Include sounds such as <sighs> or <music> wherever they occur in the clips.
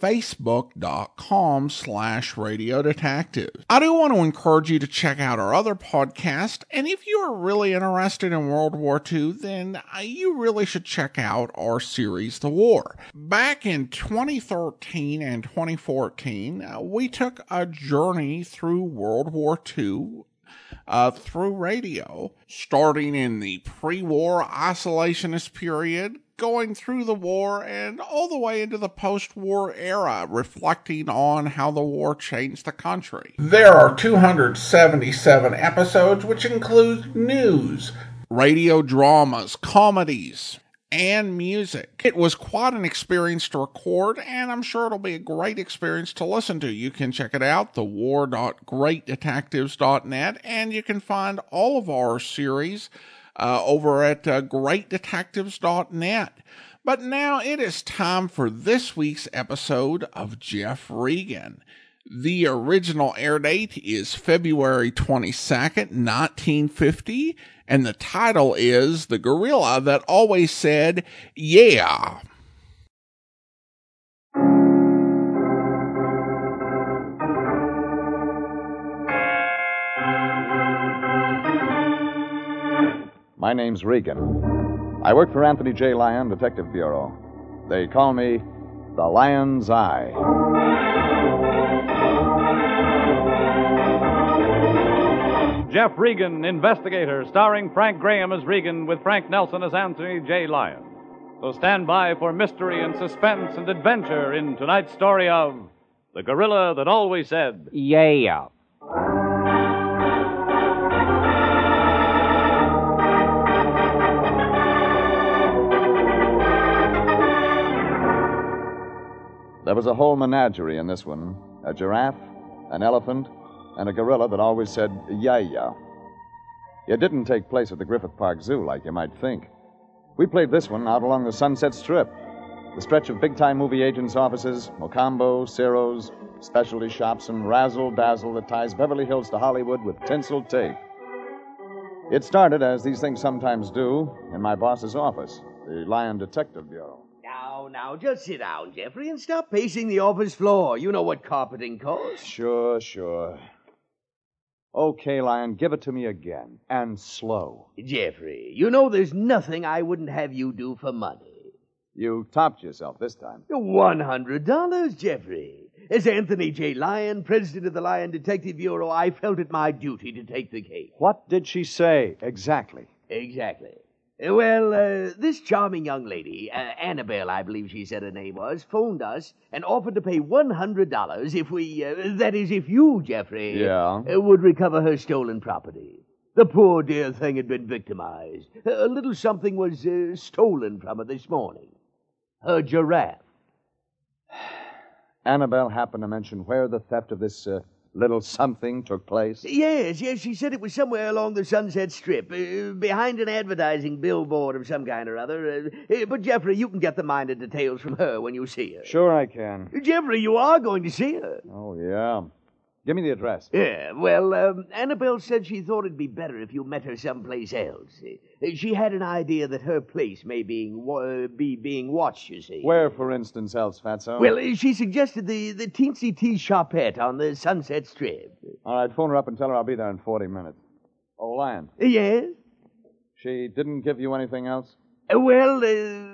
facebook.com slash radio detectives. I do want to encourage you to check out our other podcast, and if you are really interested in World War II, then uh, you really should check out our series, The War. Back in 2013 and 2014, uh, we took a journey through World War II uh, through radio, starting in the pre war isolationist period, going through the war and all the way into the post war era, reflecting on how the war changed the country. There are 277 episodes, which include news, radio dramas, comedies, and music. It was quite an experience to record, and I'm sure it'll be a great experience to listen to. You can check it out, thewar.greatdetectives.net, and you can find all of our series uh, over at uh, greatdetectives.net. But now it is time for this week's episode of Jeff Regan. The original air date is February 22nd, 1950, and the title is The Gorilla That Always Said, Yeah. My name's Regan. I work for Anthony J. Lyon Detective Bureau. They call me the Lion's Eye. Jeff Regan, Investigator, starring Frank Graham as Regan with Frank Nelson as Anthony J. Lyon. So stand by for mystery and suspense and adventure in tonight's story of The Gorilla That Always Said, Yeah. There was a whole menagerie in this one a giraffe, an elephant, and a gorilla that always said, yeah, yeah. It didn't take place at the Griffith Park Zoo like you might think. We played this one out along the Sunset Strip, the stretch of big time movie agents' offices, Mocambo, Ciro's, specialty shops, and razzle dazzle that ties Beverly Hills to Hollywood with tinsel tape. It started, as these things sometimes do, in my boss's office, the Lyon Detective Bureau. Now, now, just sit down, Jeffrey, and stop pacing the office floor. You know what carpeting costs. Sure, sure. Okay, Lion, give it to me again. And slow. Jeffrey, you know there's nothing I wouldn't have you do for money. You topped yourself this time. One hundred dollars, Jeffrey. As Anthony J. Lyon, president of the Lyon Detective Bureau, I felt it my duty to take the case. What did she say exactly? Exactly. Well, uh, this charming young lady, uh, Annabelle, I believe she said her name was, phoned us and offered to pay $100 if we, uh, that is, if you, Jeffrey, Yeah? uh, would recover her stolen property. The poor dear thing had been victimized. A little something was uh, stolen from her this morning. Her giraffe. <sighs> Annabelle happened to mention where the theft of this uh, little something took place. Yes, yes, she said it was somewhere along the Sunset Strip, uh, behind an advertising billboard of some kind or other. Uh, uh, but, Jeffrey, you can get the minor details from her when you see her. Sure, I can. Jeffrey, you are going to see her. Oh, yeah. Give me the address. Yeah, well, um, Annabelle said she thought it'd be better if you met her someplace else. Uh, She had an idea that her place may being wa- uh, be being watched, you see. Where, for instance, else, Fatso? Well, uh, she suggested the, the Teensy Tea Shopette on the Sunset Strip. All right, phone her up and tell her I'll be there in 40 minutes. Oh, Lion, Uh, Yes? she didn't give you anything else? Uh, Well, uh,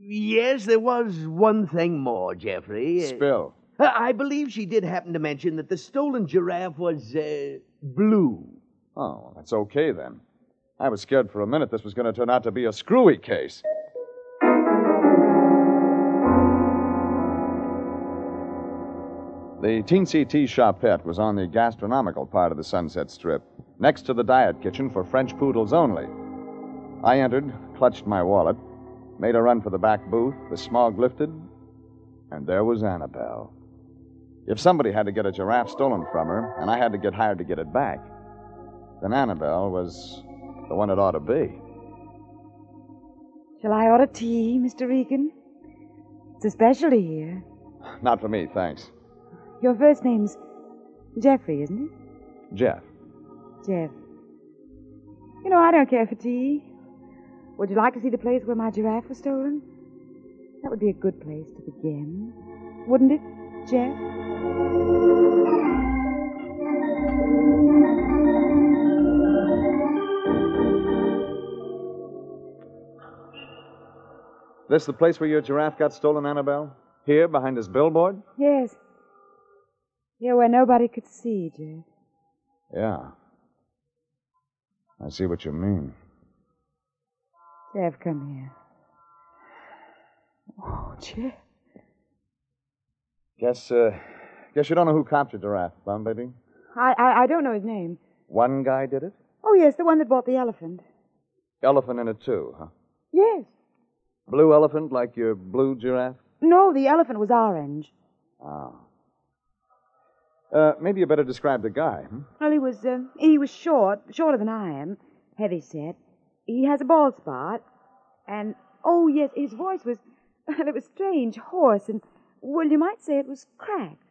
yes, there was one thing more, Jeffrey. Uh, Spill. Uh, I believe she did happen to mention that the stolen giraffe was uh, blue. Oh, that's okay then. I was scared for a minute this was going to turn out to be a screwy case. The Teensy Tea Shopette was on the gastronomical part of the Sunset Strip, next to the diet kitchen for French poodles only. I entered, clutched my wallet, made a run for the back booth, the smog lifted, and there was Annabelle. If somebody had to get a giraffe stolen from her, and I had to get hired to get it back, then Annabelle was the one it ought to be. Shall I order tea, Mr. Regan? It's a specialty here. <laughs> Not for me, thanks. Your first name's Jeffrey, isn't it? Jeff. Jeff. You know, I don't care for tea. Would you like to see the place where my giraffe was stolen? That would be a good place to begin. Wouldn't it, Jeff? This the place where your giraffe got stolen, Annabelle? Here, behind this billboard? Yes. Here where nobody could see, Jeff. Yeah. I see what you mean. Jeff, come here. Oh, Jeff. Guess, uh, guess you don't know who captured Giraffe, Bum Baby? I, I, I don't know his name. One guy did it? Oh, yes, the one that bought the elephant. Elephant in it, too, huh? Yes. Blue elephant like your blue giraffe? No, the elephant was orange. Oh. Uh, maybe you better describe the guy. Hmm? Well, he was, uh, he was short, shorter than I am, heavy set. He has a bald spot, and, oh, yes, his voice was, well, <laughs> it was strange, hoarse, and, well, you might say it was cracked.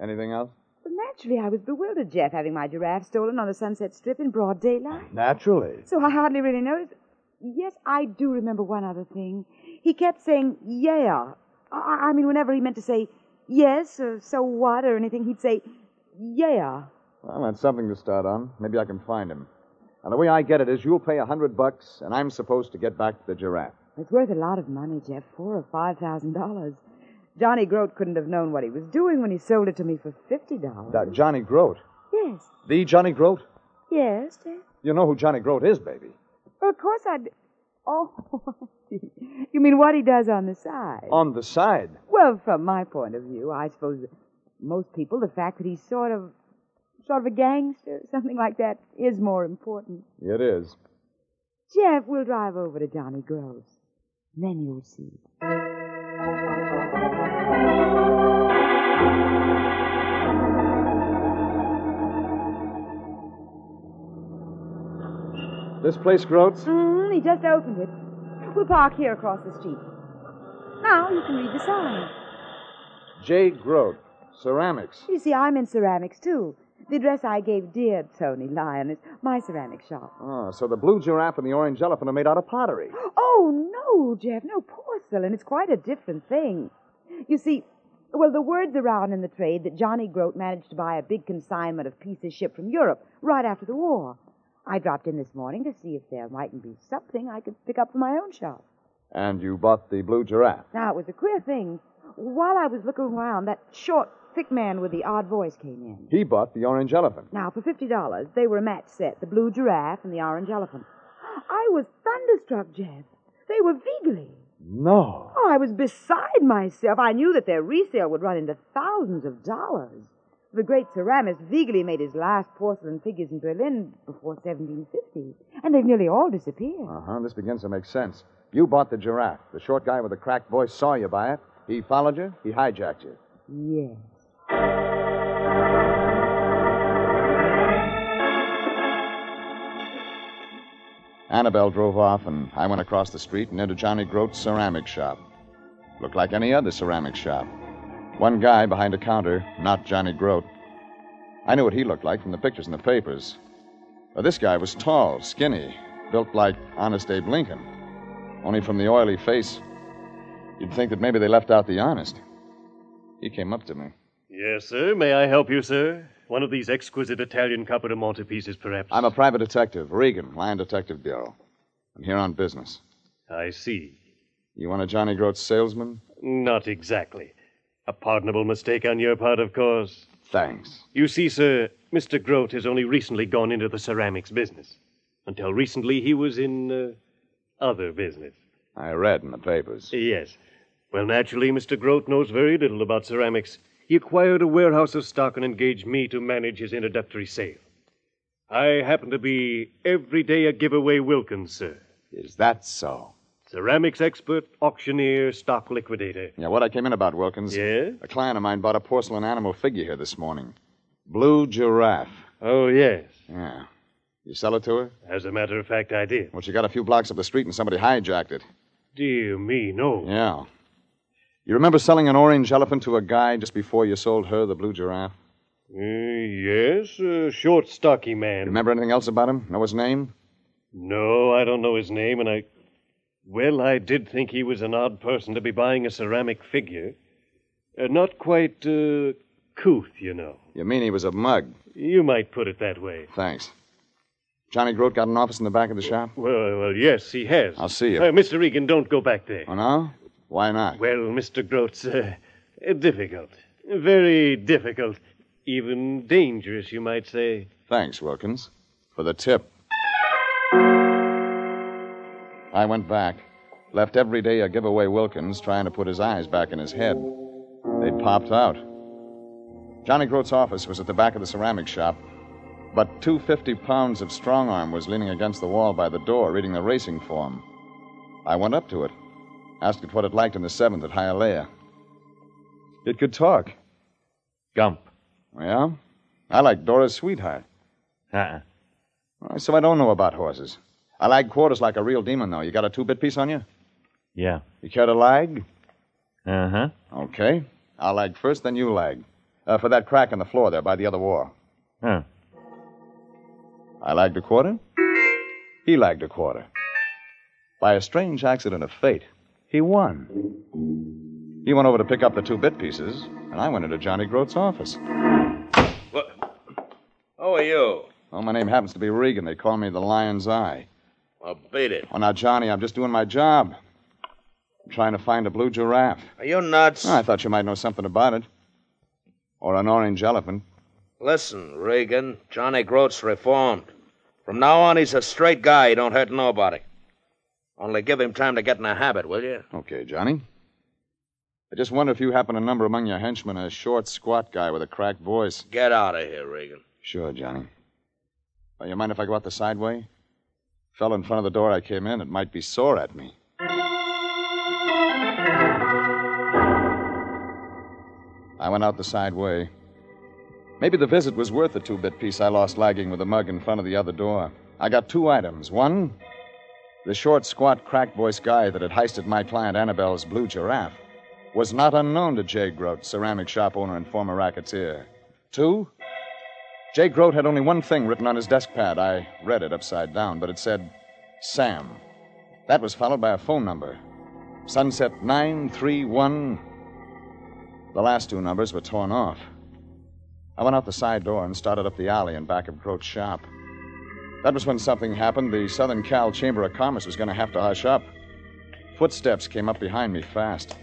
Anything else? Well, naturally, I was bewildered, Jeff, having my giraffe stolen on the Sunset Strip in broad daylight. Naturally. So I hardly really noticed. Yes, I do remember one other thing. He kept saying, yeah. I, I mean, whenever he meant to say yes or so what or anything, he'd say, yeah. Well, that's something to start on. Maybe I can find him. And the way I get it is you'll pay a hundred bucks, and I'm supposed to get back the giraffe. It's worth a lot of money, Jeff. Four or five thousand dollars. Johnny Grote couldn't have known what he was doing when he sold it to me for fifty dollars. That Johnny Grote. Yes. The Johnny Grote? Yes, Jeff. You know who Johnny Grote is, baby. Well, of course I'd. Oh, <laughs> you mean what he does on the side? On the side. Well, from my point of view, I suppose most people, the fact that he's sort of, sort of a gangster, <laughs> something like that, is more important. It is. Jeff, we'll drive over to Johnny Grote's. Then you'll see. This place, Groats? Mm, he just opened it. We'll park here across the street. Now you can read the sign. J. Grote. Ceramics. You see, I'm in ceramics, too. The address I gave dear Tony Lyon is my ceramic shop. Oh, so the blue giraffe and the orange elephant are made out of pottery. Oh, no, Jeff, no porcelain. It's quite a different thing. You see, well, the word's around in the trade that Johnny Grote managed to buy a big consignment of pieces shipped from Europe right after the war. I dropped in this morning to see if there mightn't be something I could pick up for my own shop. And you bought the blue giraffe. Now, it was a queer thing. While I was looking around, that short, thick man with the odd voice came in. He bought the orange elephant. Now, for $50, they were a match set the blue giraffe and the orange elephant. I was thunderstruck, Jeff. They were Viegli. No. Oh, I was beside myself. I knew that their resale would run into thousands of dollars. The great ceramist Viegli made his last porcelain figures in Berlin before 1750, and they've nearly all disappeared. Uh huh. This begins to make sense. You bought the giraffe. The short guy with the cracked voice saw you buy it. He followed you. He hijacked you. Yes. Annabelle drove off, and I went across the street and into Johnny Grote's ceramic shop. Looked like any other ceramic shop. One guy behind a counter, not Johnny Grote. I knew what he looked like from the pictures in the papers. But this guy was tall, skinny, built like Honest Abe Lincoln. Only from the oily face, you'd think that maybe they left out the honest. He came up to me. Yes, sir. May I help you, sir? One of these exquisite Italian Capodimonte pieces, perhaps? I'm a private detective, Regan, Lyon Detective Bureau. I'm here on business. I see. You want a Johnny Grote salesman? Not exactly. A pardonable mistake on your part, of course. Thanks. You see, sir, Mr. Grote has only recently gone into the ceramics business. Until recently, he was in uh, other business. I read in the papers. Yes. Well, naturally, Mr. Grote knows very little about ceramics. He acquired a warehouse of stock and engaged me to manage his introductory sale. I happen to be everyday a giveaway Wilkins, sir. Is that so? Ceramics expert, auctioneer, stock liquidator. Yeah, what I came in about, Wilkins. Yes? A client of mine bought a porcelain animal figure here this morning. Blue giraffe. Oh, yes. Yeah. You sell it to her? As a matter of fact, I did. Well, she got a few blocks up the street and somebody hijacked it. Dear me, no. Yeah. You remember selling an orange elephant to a guy just before you sold her the blue giraffe? Uh, yes, a short, stocky man. Remember anything else about him? Know his name? No, I don't know his name, and I. Well, I did think he was an odd person to be buying a ceramic figure. Uh, not quite, uh, couth, you know. You mean he was a mug? You might put it that way. Thanks. Johnny Grote got an office in the back of the shop? Well, well yes, he has. I'll see you. Uh, Mr. Regan, don't go back there. Oh, no? Why not? Well, Mr. Grote's uh, uh, difficult. Very difficult. Even dangerous, you might say. Thanks, Wilkins, for the tip. I went back. Left every day a giveaway Wilkins trying to put his eyes back in his head. They'd popped out. Johnny Groat's office was at the back of the ceramic shop, but 250 pounds of strong arm was leaning against the wall by the door, reading the racing form. I went up to it, asked it what it liked in the seventh at Hialeah. It could talk. Gump. Yeah? I like Dora's sweetheart. Uh-uh. Well, So I don't know about horses. I lag quarters like a real demon, though. You got a two bit piece on you? Yeah. You care to lag? Uh-huh. Okay. I'll lag first, then you lag. Uh, for that crack in the floor there by the other wall. Huh. I lagged a quarter. He lagged a quarter. By a strange accident of fate, he won. He went over to pick up the two bit pieces, and I went into Johnny Groat's office. What? Who are you? Oh, my name happens to be Regan. They call me the Lion's Eye. Well, beat it. Oh, now, Johnny, I'm just doing my job. I'm trying to find a blue giraffe. Are you nuts? Ah, I thought you might know something about it. Or an orange elephant. Listen, Regan, Johnny Groat's reformed. From now on, he's a straight guy. He don't hurt nobody. Only give him time to get in a habit, will you? Okay, Johnny. I just wonder if you happen to number among your henchmen a short, squat guy with a cracked voice. Get out of here, Regan. Sure, Johnny. Well, you mind if I go out the side way? Fell in front of the door I came in. It might be sore at me. I went out the side way. Maybe the visit was worth the two bit piece I lost lagging with the mug in front of the other door. I got two items. One, the short, squat, cracked voiced guy that had heisted my client Annabelle's blue giraffe was not unknown to Jay Grote, ceramic shop owner and former racketeer. Two, Jay Grote had only one thing written on his desk pad. I read it upside down, but it said Sam. That was followed by a phone number Sunset 931. The last two numbers were torn off. I went out the side door and started up the alley in back of Grote's shop. That was when something happened. The Southern Cal Chamber of Commerce was going to have to hush up. Footsteps came up behind me fast.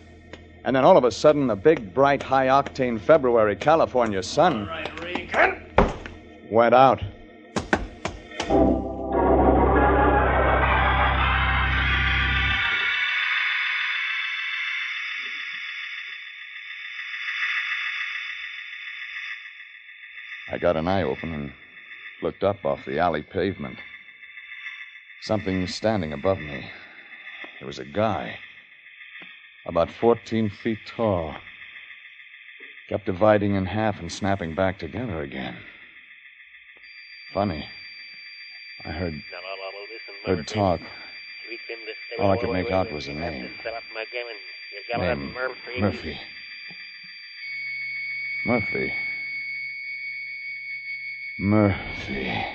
And then all of a sudden, a big, bright, high octane February California sun went out. I got an eye open and looked up off the alley pavement. Something standing above me. It was a guy, about 14 feet tall. Kept dividing in half and snapping back together again. Funny. I heard heard talk. All I could make out was a name. Name Murphy. Murphy. Murphy.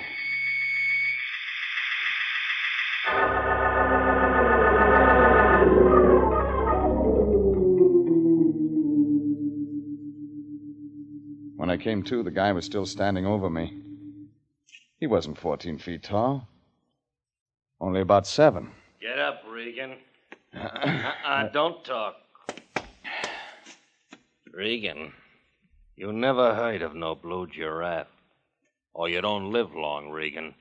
When I came to, the guy was still standing over me. He wasn't 14 feet tall, only about seven. Get up, Regan. <coughs> uh-uh, don't talk. Regan, you never heard of no blue giraffe. Or you don't live long, Regan.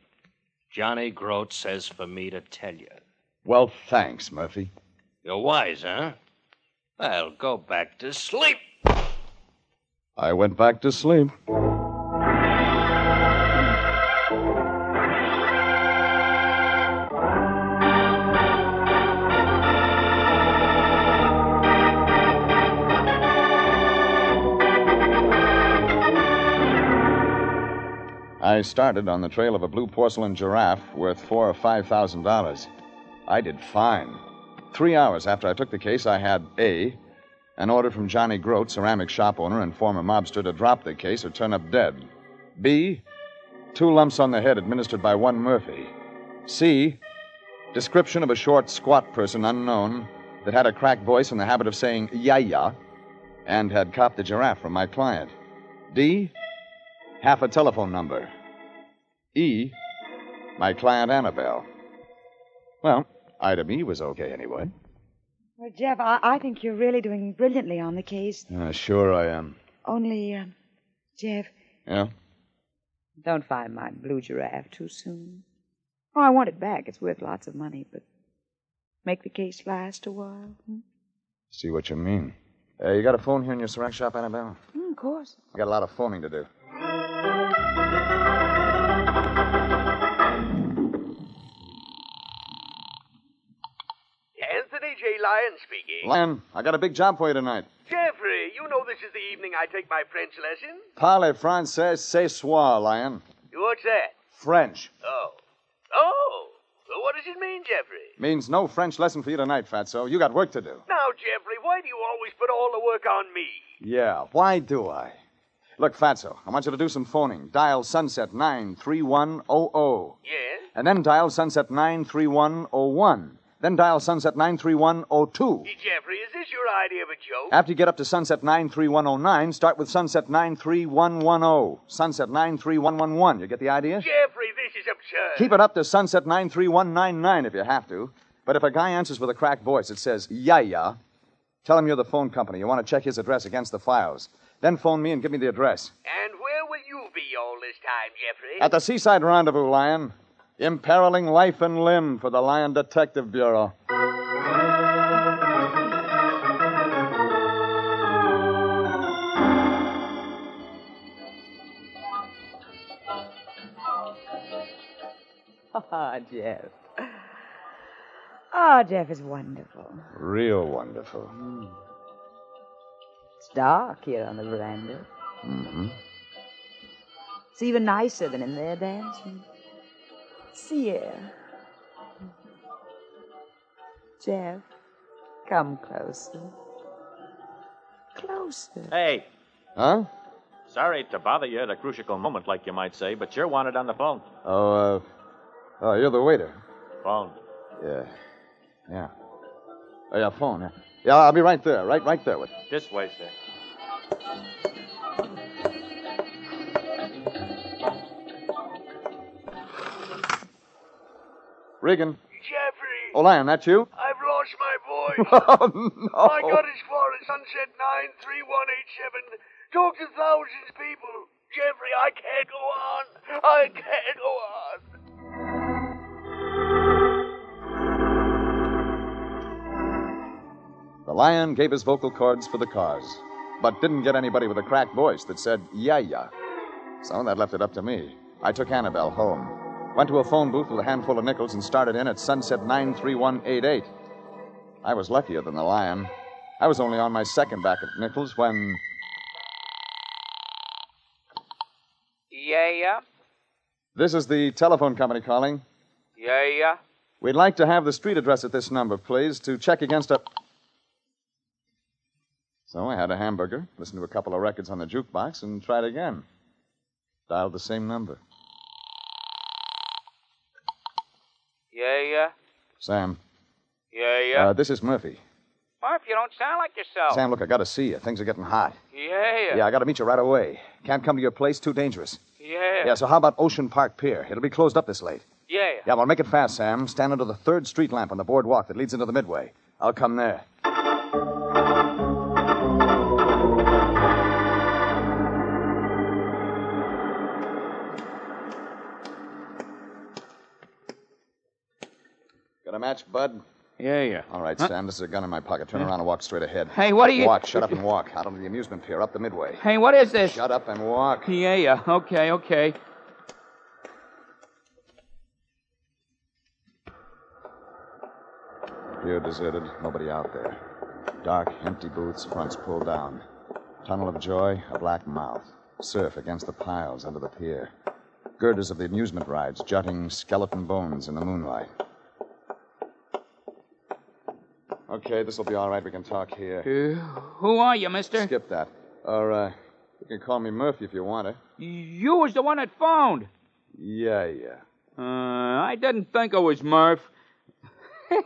Johnny Grote says for me to tell you. Well, thanks, Murphy. You're wise, huh? Well, go back to sleep. I went back to sleep. I started on the trail of a blue porcelain giraffe worth four or five thousand dollars. I did fine. Three hours after I took the case, I had A, an order from Johnny Groat, ceramic shop owner and former mobster, to drop the case or turn up dead. B, two lumps on the head administered by one Murphy. C, description of a short, squat person unknown that had a cracked voice and the habit of saying ya ya and had copped the giraffe from my client. D, half a telephone number. E, my client Annabelle. Well, item E was okay anyway. Well, Jeff, I, I think you're really doing brilliantly on the case. Uh, sure I am. Only, uh, Jeff, Yeah? don't find my blue giraffe too soon. Oh, I want it back. It's worth lots of money, but make the case last a while. Hmm? See what you mean. Uh, you got a phone here in your ceramic shop, Annabelle? Hmm, of course. I got a lot of phoning to do. Anthony J. Lyon speaking. Lion, I got a big job for you tonight. Jeffrey, you know this is the evening I take my French lesson. Parle français ce soir, Lion. What's that? French. Oh. Oh. Well, what does it mean, Jeffrey? Means no French lesson for you tonight, Fatso. You got work to do. Now, Jeffrey, why do you always put all the work on me? Yeah, why do I? Look, Fatso, I want you to do some phoning. Dial Sunset 93100. Yes? And then dial Sunset 93101. Then dial Sunset 93102. Hey, Jeffrey, is this your idea of a joke? After you get up to Sunset 93109, start with Sunset 93110. Sunset 93111. You get the idea? Jeffrey, this is absurd. Keep it up to Sunset 93199 if you have to. But if a guy answers with a cracked voice that says, yeah, yeah, tell him you're the phone company. You want to check his address against the files. Then phone me and give me the address. And where will you be all this time, Jeffrey? At the Seaside Rendezvous, Lion. Imperiling life and limb for the Lyon Detective Bureau. <laughs> Ah, Jeff. Ah, Jeff is wonderful. Real wonderful. It's dark here on the veranda. Mm-hmm. It's even nicer than in their dancing. See here. Jeff, come closer. Closer. Hey, Huh? sorry to bother you at a crucial moment, like you might say, but you're wanted on the phone. Oh, uh, oh, you're the waiter. Phone. Yeah. Yeah. Oh, yeah, phone. Yeah. yeah, I'll be right there. Right, right there with. This way, sir. Regan. Jeffrey, Oh, Lion, that you? I've lost my voice. <laughs> Oh, no. I got as far as Sunset 93187. Talked to thousands of people. Jeffrey, I can't go on. I can't go on. The Lion gave his vocal cords for the cause, but didn't get anybody with a cracked voice that said, yeah, yeah. So that left it up to me. I took Annabelle home, went to a phone booth with a handful of nickels, and started in at Sunset 93188. I was luckier than the Lion. I was only on my second back at nickels when. Yeah, yeah. This is the telephone company calling. Yeah, yeah. We'd like to have the street address at this number, please, to check against a. So I had a hamburger, listened to a couple of records on the jukebox, and tried again. Dialed the same number. Yeah, yeah. Sam, Yeah, yeah. uh, this is Murphy. Murphy, you don't sound like yourself. Sam, look, I gotta see you. Things are getting hot. Yeah, yeah. Yeah, I gotta meet you right away. Can't come to your place, too dangerous. Yeah. Yeah, so how about Ocean Park Pier? It'll be closed up this late. Yeah. Yeah, well, make it fast, Sam. Stand under the third street lamp on the boardwalk that leads into the midway. I'll come there. A match, Bud? Yeah, yeah. All right, Sam. This is a gun in my pocket. Turn around and walk straight ahead. Hey, what are you- Walk. Shut up and <laughs> walk. Out onto the amusement pier, up the midway. Hey, what is this? Shut up and walk. Yeah, yeah. Okay, okay. Pier deserted. Nobody out there. Dark, empty booths, fronts pulled down. Tunnel of joy, a black mouth. Surf against the piles under the pier. Girders of the amusement rides, jutting skeleton bones in the moonlight. Okay, this will be all right. We can talk here. Uh, who are you, mister? Skip that. Or, uh, you can call me Murphy if you want to. You was the one that phoned. Yeah, yeah. Uh, I didn't think it was Murph. <laughs> hey,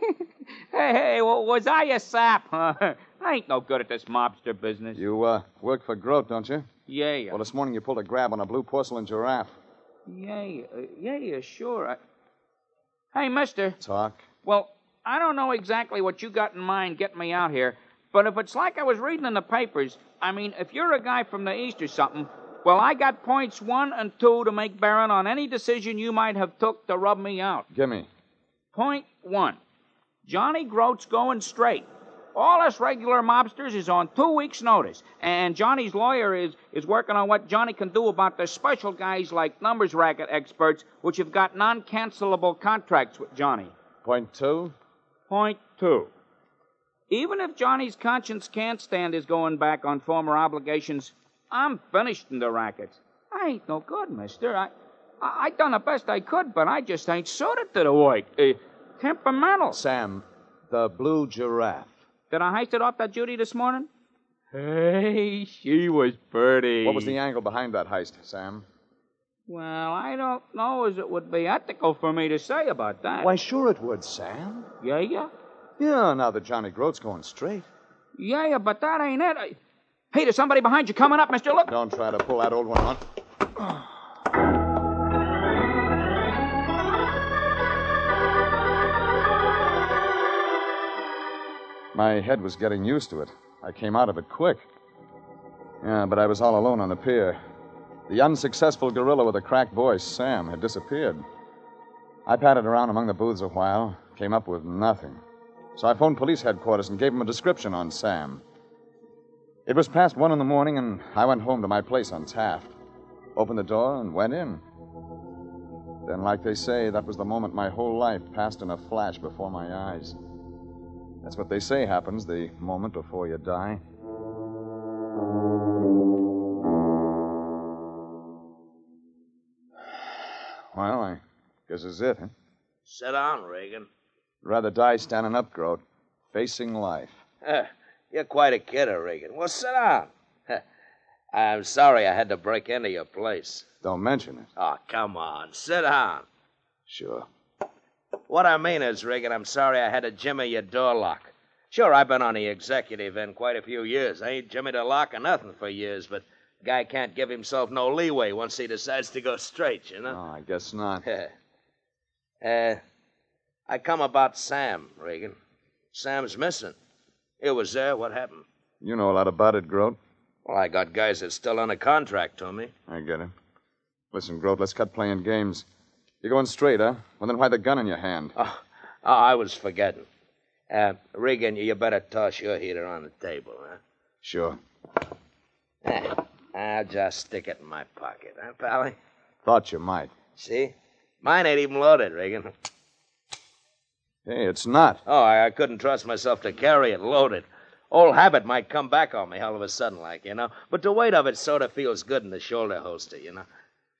hey, was I a sap? <laughs> I ain't no good at this mobster business. You, uh, work for Grote, don't you? Yeah, yeah. Well, this morning you pulled a grab on a blue porcelain giraffe. Yeah, yeah, yeah, yeah, sure. I... Hey, mister. Talk. Well, I don't know exactly what you got in mind getting me out here, but if it's like I was reading in the papers, I mean, if you're a guy from the East or something, well, I got points one and two to make Baron on any decision you might have took to rub me out. Gimme. Point one. Johnny Groat's going straight. All us regular mobsters is on two weeks' notice, and Johnny's lawyer is, is working on what Johnny can do about the special guys like numbers racket experts, which have got non cancelable contracts with Johnny. Point two. Point two. Even if Johnny's conscience can't stand his going back on former obligations, I'm finished in the rackets. I ain't no good, mister. I, I, I done the best I could, but I just ain't suited to the work. Uh, temperamental. Sam, the blue giraffe. Did I heist it off that Judy this morning? Hey, she was pretty. What was the angle behind that heist, Sam? Well, I don't know as it would be ethical for me to say about that. Why, sure it would, Sam. Yeah, yeah? Yeah, now that Johnny Groat's going straight. Yeah, yeah, but that ain't it. I... Hey, there's somebody behind you coming up, mister. Look. Don't try to pull that old one on. My head was getting used to it. I came out of it quick. Yeah, but I was all alone on the pier. The unsuccessful gorilla with a cracked voice, Sam, had disappeared. I patted around among the booths a while, came up with nothing. So I phoned police headquarters and gave them a description on Sam. It was past one in the morning, and I went home to my place on Taft. Opened the door and went in. Then, like they say, that was the moment my whole life passed in a flash before my eyes. That's what they say happens the moment before you die. Well, I guess is it, huh? Sit down, Regan. Rather die standing up, Groat, facing life. You're quite a kidder, Regan. Well, sit down. I'm sorry I had to break into your place. Don't mention it. Oh, come on. Sit down. Sure. What I mean is, Regan, I'm sorry I had to jimmy your door lock. Sure, I've been on the executive end quite a few years. I ain't jimmied a lock or nothing for years, but guy can't give himself no leeway once he decides to go straight, you know? Oh, I guess not. <laughs> uh, I come about Sam, Regan. Sam's missing. It was there. What happened? You know a lot about it, Groat. Well, I got guys that's still under contract to me. I get it. Listen, Groat, let's cut playing games. You're going straight, huh? Well, then why the gun in your hand? Oh, <laughs> oh I was forgetting. Uh, Regan, you better toss your heater on the table, huh? Sure. Eh, I'll just stick it in my pocket, huh, Pally? Thought you might. See? Mine ain't even loaded, Regan. Hey, it's not. Oh, I, I couldn't trust myself to carry it loaded. Old habit might come back on me all of a sudden, like, you know. But the weight of it sort of feels good in the shoulder holster, you know.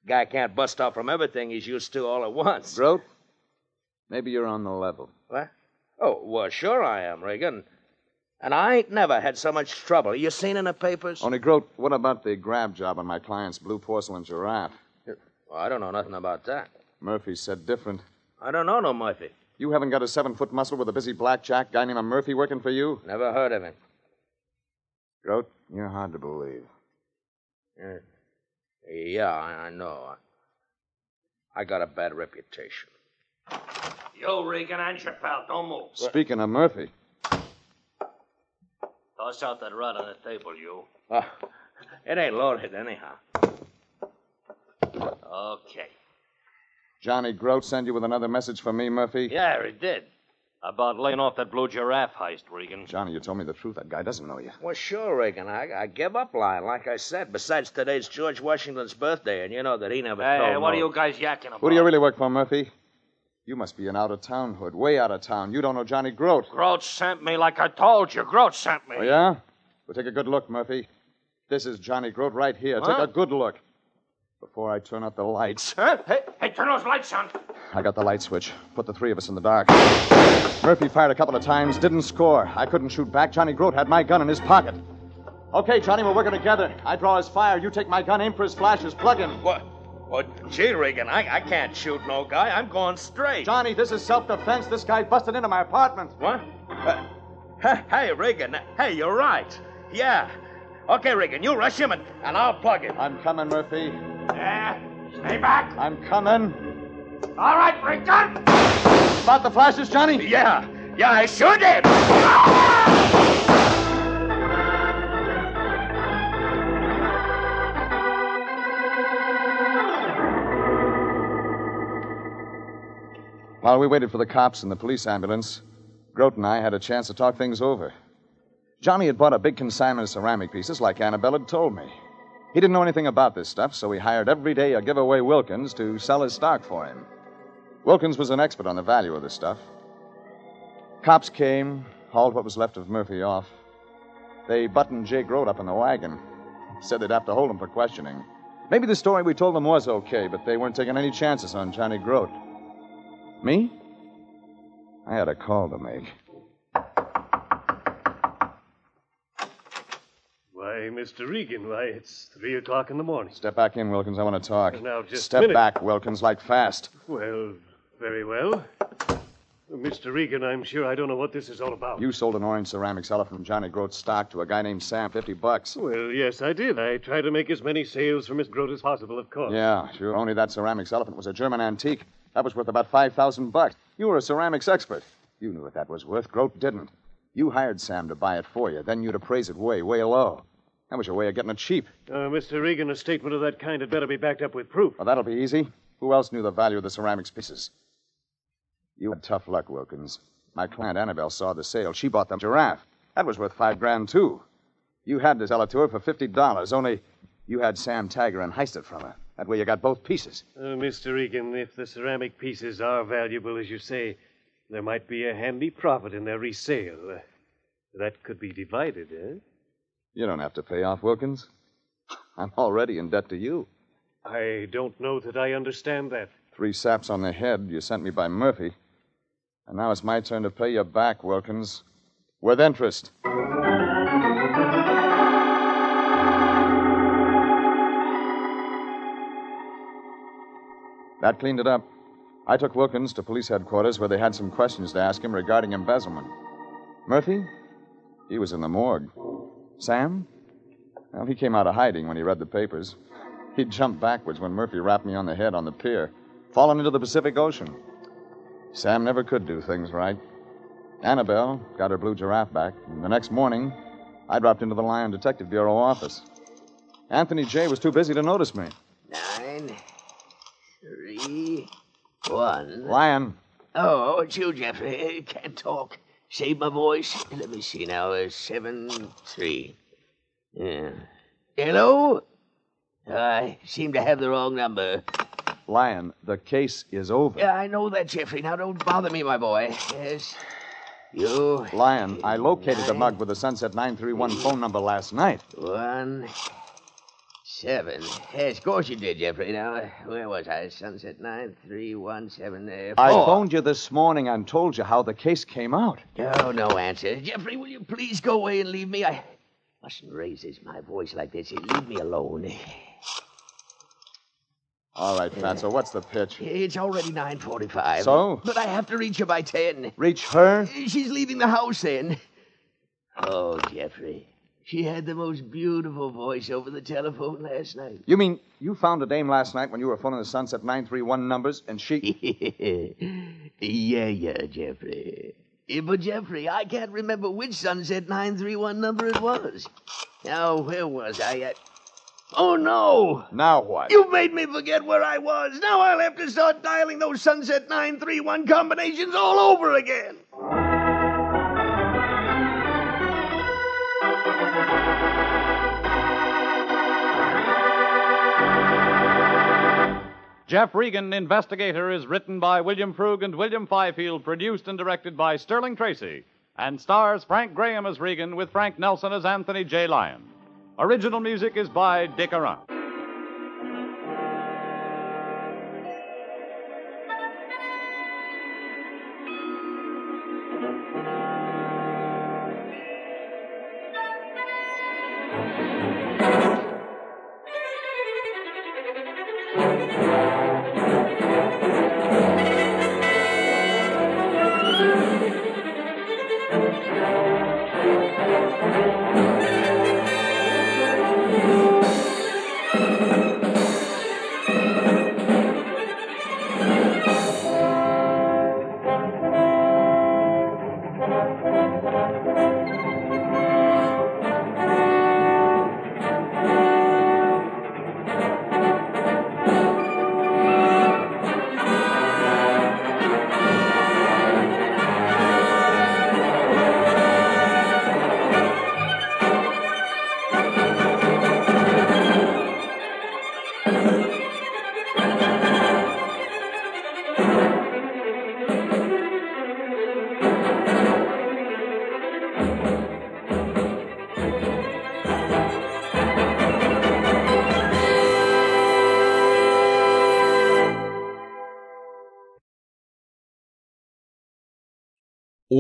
Guy can't bust off from everything he's used to all at once. Groat, maybe you're on the level. What? Oh, well, sure I am, Regan. And I ain't never had so much trouble. You seen in the papers? Only, Groat, what about the grab job on my client's blue porcelain giraffe? Well, I don't know nothing about that. Murphy said different. I don't know no Murphy. You haven't got a seven foot muscle with a busy blackjack guy named Murphy working for you? Never heard of him. Groat, you're hard to believe. Yeah, yeah I, I know. I got a bad reputation. Yo, Regan, and your pal. Don't move. Speaking of Murphy, Toss out that rod on the table, you. <laughs> Oh, it ain't loaded anyhow. Okay. Johnny Groat sent you with another message for me, Murphy? Yeah, he did. About laying off that blue giraffe heist, Regan. Johnny, you told me the truth. That guy doesn't know you. Well, sure, Regan. I, I give up lying, like I said. Besides, today's George Washington's birthday, and you know that he never Hey, told what no- are you guys yakking about? Who do you really work for, Murphy? You must be an out of town hood, way out of town. You don't know Johnny Groat. Groat sent me like I told you. Groat sent me. Oh, yeah? Well, take a good look, Murphy. This is Johnny Groat right here. Take a good look. before I turn out the lights. Hey, hey, turn those lights on. I got the light switch. Put the three of us in the dark. Murphy fired a couple of times, didn't score. I couldn't shoot back. Johnny Grote had my gun in his pocket. Okay, Johnny, we're working together. I draw his fire. You take my gun, aim for his flashes, plug him. What? Well, gee, Regan, I, I can't shoot no guy. I'm going straight. Johnny, this is self defense. This guy busted into my apartment. What? Uh, hey, hey, Regan. Hey, you're right. Yeah. Okay, Regan, you rush him and, and I'll plug him. I'm coming, Murphy. Yeah, stay back. I'm coming. All right, Regan. About the flashes, Johnny? Yeah. Yeah, I sure did. <laughs> While we waited for the cops and the police ambulance, Grote and I had a chance to talk things over. Johnny had bought a big consignment of ceramic pieces like Annabelle had told me. He didn't know anything about this stuff, so he hired every day a giveaway Wilkins to sell his stock for him. Wilkins was an expert on the value of the stuff. Cops came, hauled what was left of Murphy off. They buttoned Jake Grote up in the wagon. Said they'd have to hold him for questioning. Maybe the story we told them was okay, but they weren't taking any chances on Johnny Grote. Me? I had a call to make. Why, Mr. Regan, why, it's three o'clock in the morning. Step back in, Wilkins. I want to talk. Now, just a Step minute. back, Wilkins, like fast. Well, very well. Mr. Regan, I'm sure I don't know what this is all about. You sold an orange ceramics elephant from Johnny Grote's stock to a guy named Sam, 50 bucks. Well, yes, I did. I tried to make as many sales for Miss Grote as possible, of course. Yeah, sure. Only that ceramics elephant was a German antique. That was worth about 5,000 bucks. You were a ceramics expert. You knew what that was worth. Grote didn't. You hired Sam to buy it for you. Then you'd appraise it way, way low. That was your way of getting it cheap. Uh, Mr. Regan, a statement of that kind had better be backed up with proof. Well, that'll be easy. Who else knew the value of the ceramics pieces? You had tough luck, Wilkins. My client Annabelle saw the sale. She bought the giraffe. That was worth five grand, too. You had to sell it to her for $50, only you had Sam tag her and heist it from her. That way you got both pieces. Uh, Mr. Regan, if the ceramic pieces are valuable, as you say, there might be a handy profit in their resale. That could be divided, eh? You don't have to pay off, Wilkins. I'm already in debt to you. I don't know that I understand that. Three saps on the head you sent me by Murphy. And now it's my turn to pay you back, Wilkins. With interest. That cleaned it up. I took Wilkins to police headquarters where they had some questions to ask him regarding embezzlement. Murphy? He was in the morgue. Sam? Well, he came out of hiding when he read the papers. He jumped backwards when Murphy rapped me on the head on the pier, fallen into the Pacific Ocean. Sam never could do things right. Annabelle got her blue giraffe back, and the next morning, I dropped into the Lyon Detective Bureau office. Anthony J. was too busy to notice me. Nine, three, one. Lion, Oh, it's you, Jeffrey. Can't talk. Save my voice. Let me see now. Uh, seven, three. Yeah. Hello? I seem to have the wrong number. Lion, the case is over. Yeah, I know that, Jeffrey. Now don't bother me, my boy. Yes. You. Lion, I located the mug with the Sunset 931 phone number last night. One, seven. Yes, of course you did, Jeffrey. Now, where was I? Sunset nine three one seven. Uh, I phoned you this morning and told you how the case came out. No, no answer. Jeffrey, will you please go away and leave me? I mustn't raise this, my voice like this. Leave me alone. All right, Fatso, what's the pitch? It's already 9.45. So? But I have to reach her by 10. Reach her? She's leaving the house then. Oh, Jeffrey. She had the most beautiful voice over the telephone last night. You mean you found a dame last night when you were phoning the Sunset 931 numbers and she. <laughs> yeah, yeah, Jeffrey. Eh, But, Jeffrey, I can't remember which Sunset 931 number it was. Now, where was I at? Oh, no! Now what? You made me forget where I was. Now I'll have to start dialing those Sunset 931 combinations all over again. Jeff Regan, Investigator, is written by William Froug and William Fifield, produced and directed by Sterling Tracy, and stars Frank Graham as Regan with Frank Nelson as Anthony J. Lyon. Original music is by Dick Aurandt.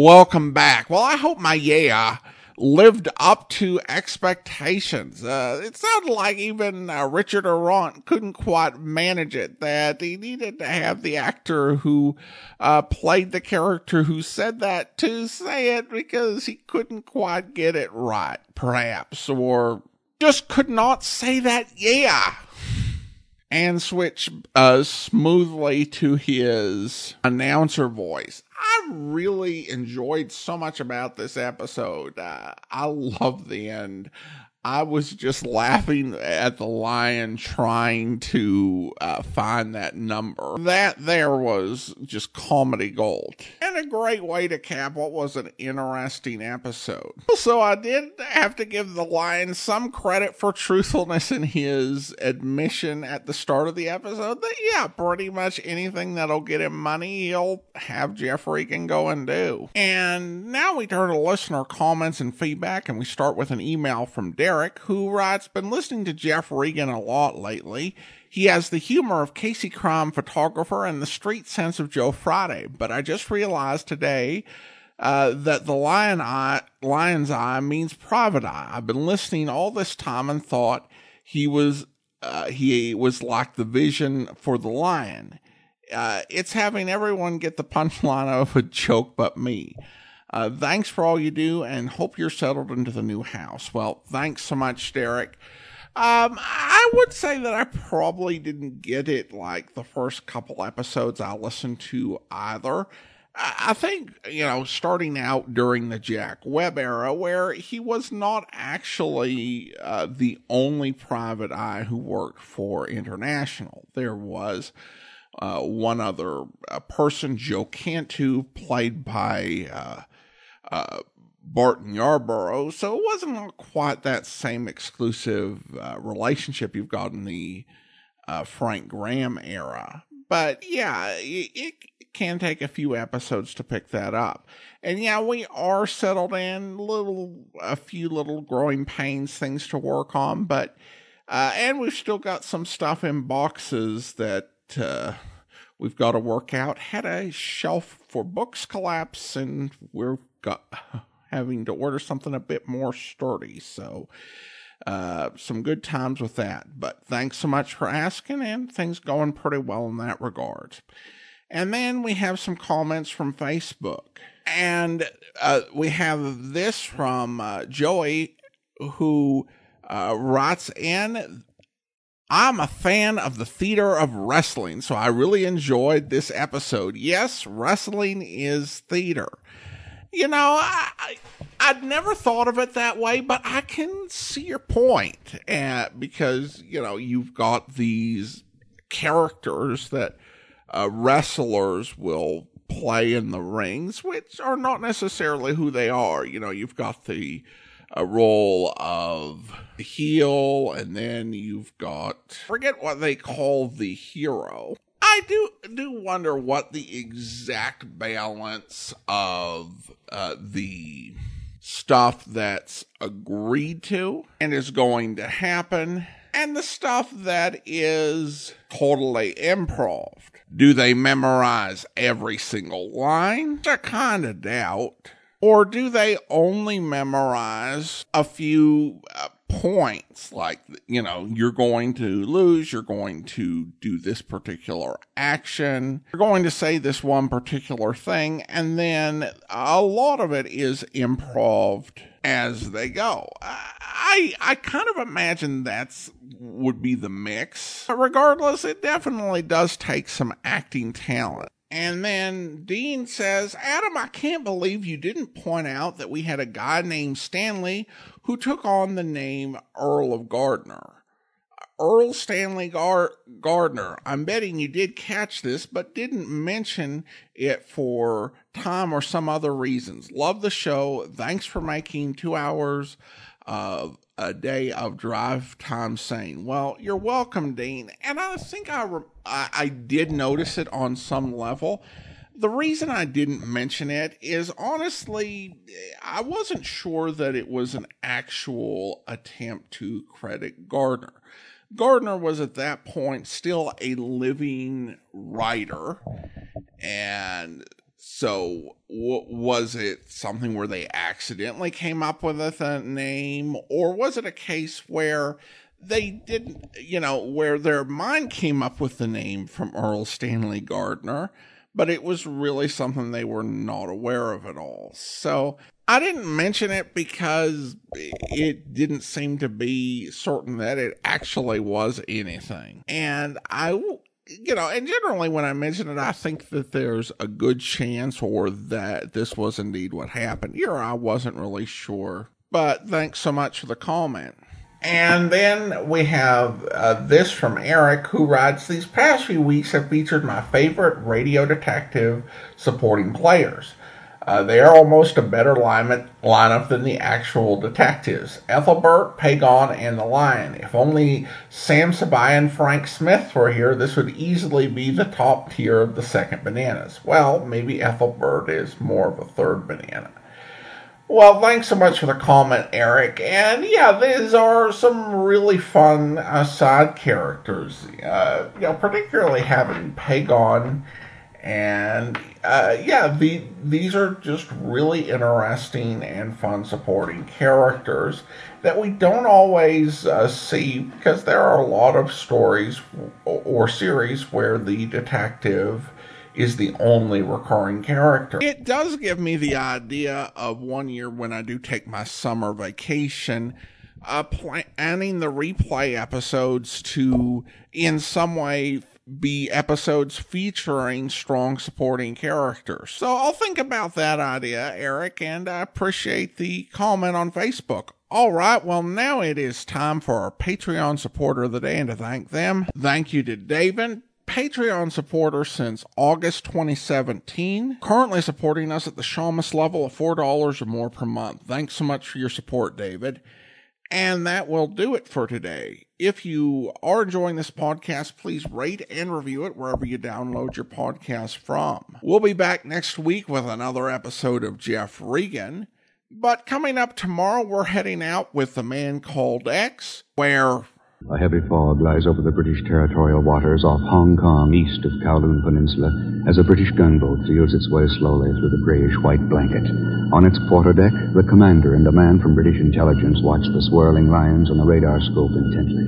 Welcome back. Well, I hope my yeah lived up to expectations. Uh, it sounded like even uh, Richard Aurandt couldn't quite manage it, that he needed to have the actor who uh, played the character who said that to say it because he couldn't quite get it right, perhaps, or just could not say that yeah and switch uh, smoothly to his announcer voice. I really enjoyed so much about this episode. Uh, I love the end. I was just laughing at the Lyon trying to uh, find that number. That there was just comedy gold. And a great way to cap what was an interesting episode. So I did have to give the Lyon some credit for truthfulness in his admission at the start of the episode that, yeah, pretty much anything that'll get him money, he'll have Jeff Regan go and do. And now we turn to listener comments and feedback, and we start with an email from Derek. Derek, who writes, been listening to Jeff Regan a lot lately. He has the humor of Casey Crime photographer and the street sense of Joe Friday, but I just realized today uh, that the Lyon eye, Lyon's eye means private eye. I've been listening all this time and thought he was uh, he was like the vision for the lion. Uh, it's having everyone get the punchline of a joke but me. Uh, thanks for all you do and hope you're settled into the new house. Well, thanks so much, Derek. Um, I would say that I probably didn't get it like the first couple episodes I listened to either. I think, you know, starting out during the Jack Webb era, where he was not actually uh, the only private eye who worked for International. There was uh, one other uh, person, Joe Cantu, played by uh, Barton Yarborough, so it wasn't quite that same exclusive uh, relationship you've got in the uh, Frank Graham era. But yeah, it, it, can take a few episodes to pick that up. And yeah, we are settled in little, a few little growing pains, things to work on, but, uh, and we've still got some stuff in boxes that, uh, we've got to work out. Had a shelf for books collapse and we're got <laughs> having to order something a bit more sturdy. So, uh, some good times with that. But thanks so much for asking, and things going pretty well in that regard. And then we have some comments from Facebook. And uh, we have this from uh, Joey, who uh, writes in I'm a fan of the theater of wrestling, so I really enjoyed this episode. Yes, wrestling is theater you know, I, I'd never thought of it that way, but I can see your point. And because, you know, you've got these characters that uh, wrestlers will play in the rings, which are not necessarily who they are. You know, you've got the uh, role of heel, and then you've got, forget what they call the hero. I do do wonder what the exact balance of uh, the stuff that's agreed to and is going to happen and the stuff that is totally improv. Do they memorize every single line? I kind of doubt. Or do they only memorize a few uh, points? Like, you know, you're going to lose, you're going to do this particular action, you're going to say this one particular thing, and then a lot of it is improved as they go. I I kind of imagine that's would be the mix. But regardless, it definitely does take some acting talent. And then Dean says, Adam, I can't believe you didn't point out that we had a guy named Stanley who took on the name Earl of Gardner. Erle Stanley Gar- Gardner. I'm betting you did catch this, but didn't mention it for time or some other reasons. Love the show. Thanks for making two hours of a day of drive time saying, Well, you're welcome, Dean. And I think I, re- I, I did notice it on some level. The reason I didn't mention it is honestly, I wasn't sure that it was an actual attempt to credit Gardner. Gardner was at that point still a living writer. And so, w- was it something where they accidentally came up with a name, or was it a case where they didn't, you know, where their mind came up with the name from Erle Stanley Gardner, but it was really something they were not aware of at all? So, I didn't mention it because it didn't seem to be certain that it actually was anything. And I you know, and generally when I mention it, I think that there's a good chance or that this was indeed what happened. Here, I wasn't really sure. But thanks so much for the comment. And then we have uh, this from Eric, who writes These past few weeks have featured my favorite radio detective supporting players. Uh, they are almost a better lineup, lineup than the actual detectives. Ethelbert, Pagon, and the Lyon. If only Sam Sabaya and Frank Smith were here, this would easily be the top tier of the second bananas. Well, maybe Ethelbert is more of a third banana. Well, thanks so much for the comment, Eric. And yeah, these are some really fun uh, side characters. Uh, you know, particularly having Pagon and uh, yeah, the, these are just really interesting and fun supporting characters that we don't always uh, see because there are a lot of stories or series where the detective is the only recurring character. It does give me the idea of one year when I do take my summer vacation. Uh, planning the replay episodes to, in some way, be episodes featuring strong supporting characters. So I'll think about that idea, Eric, and I appreciate the comment on Facebook. All right, well, now it is time for our Patreon supporter of the day and to thank them. Thank you to David. Patreon supporter since August 2017, currently supporting us at the Shamus level of $4 or more per month. Thanks so much for your support, David. And that will do it for today. If you are enjoying this podcast, please rate and review it wherever you download your podcast from. We'll be back next week with another episode of Jeff Regan. But coming up tomorrow, we're heading out with The Man Called X, where a heavy fog lies over the British territorial waters off Hong Kong, east of Kowloon Peninsula, as a British gunboat feels its way slowly through the grayish white blanket. On its quarterdeck, the commander and a man from British intelligence watch the swirling lines on the radar scope intently.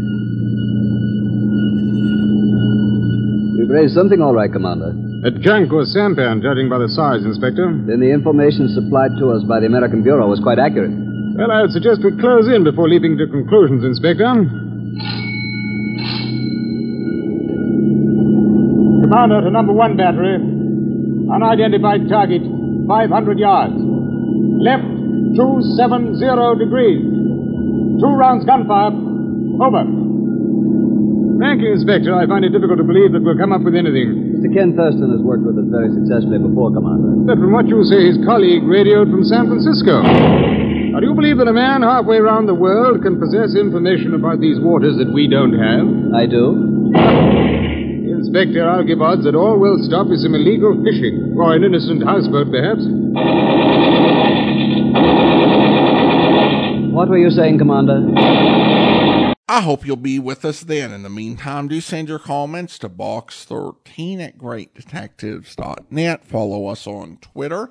We've raised something all right, Commander. A junk or sampan, judging by the size, Inspector. Then the information supplied to us by the American Bureau was quite accurate. Well, I would suggest we close in before leaping to conclusions, Inspector. Commander to number one battery. Unidentified target, 500 yards. Left, 270 degrees. Two rounds gunfire. Over. Frankly, Inspector, I find it difficult to believe that we'll come up with anything. Mr. Ken Thurston has worked with us very successfully before, Commander. But from what you say, his colleague radioed from San Francisco. Now, do you believe that a man halfway around the world can possess information about these waters that we don't have? I do. Inspector, I'll give odds that all we'll stop is some illegal fishing, or an innocent houseboat, perhaps. What were you saying, Commander? I hope you'll be with us then. In the meantime, do send your comments to box13 at greatdetectives.net. Follow us on Twitter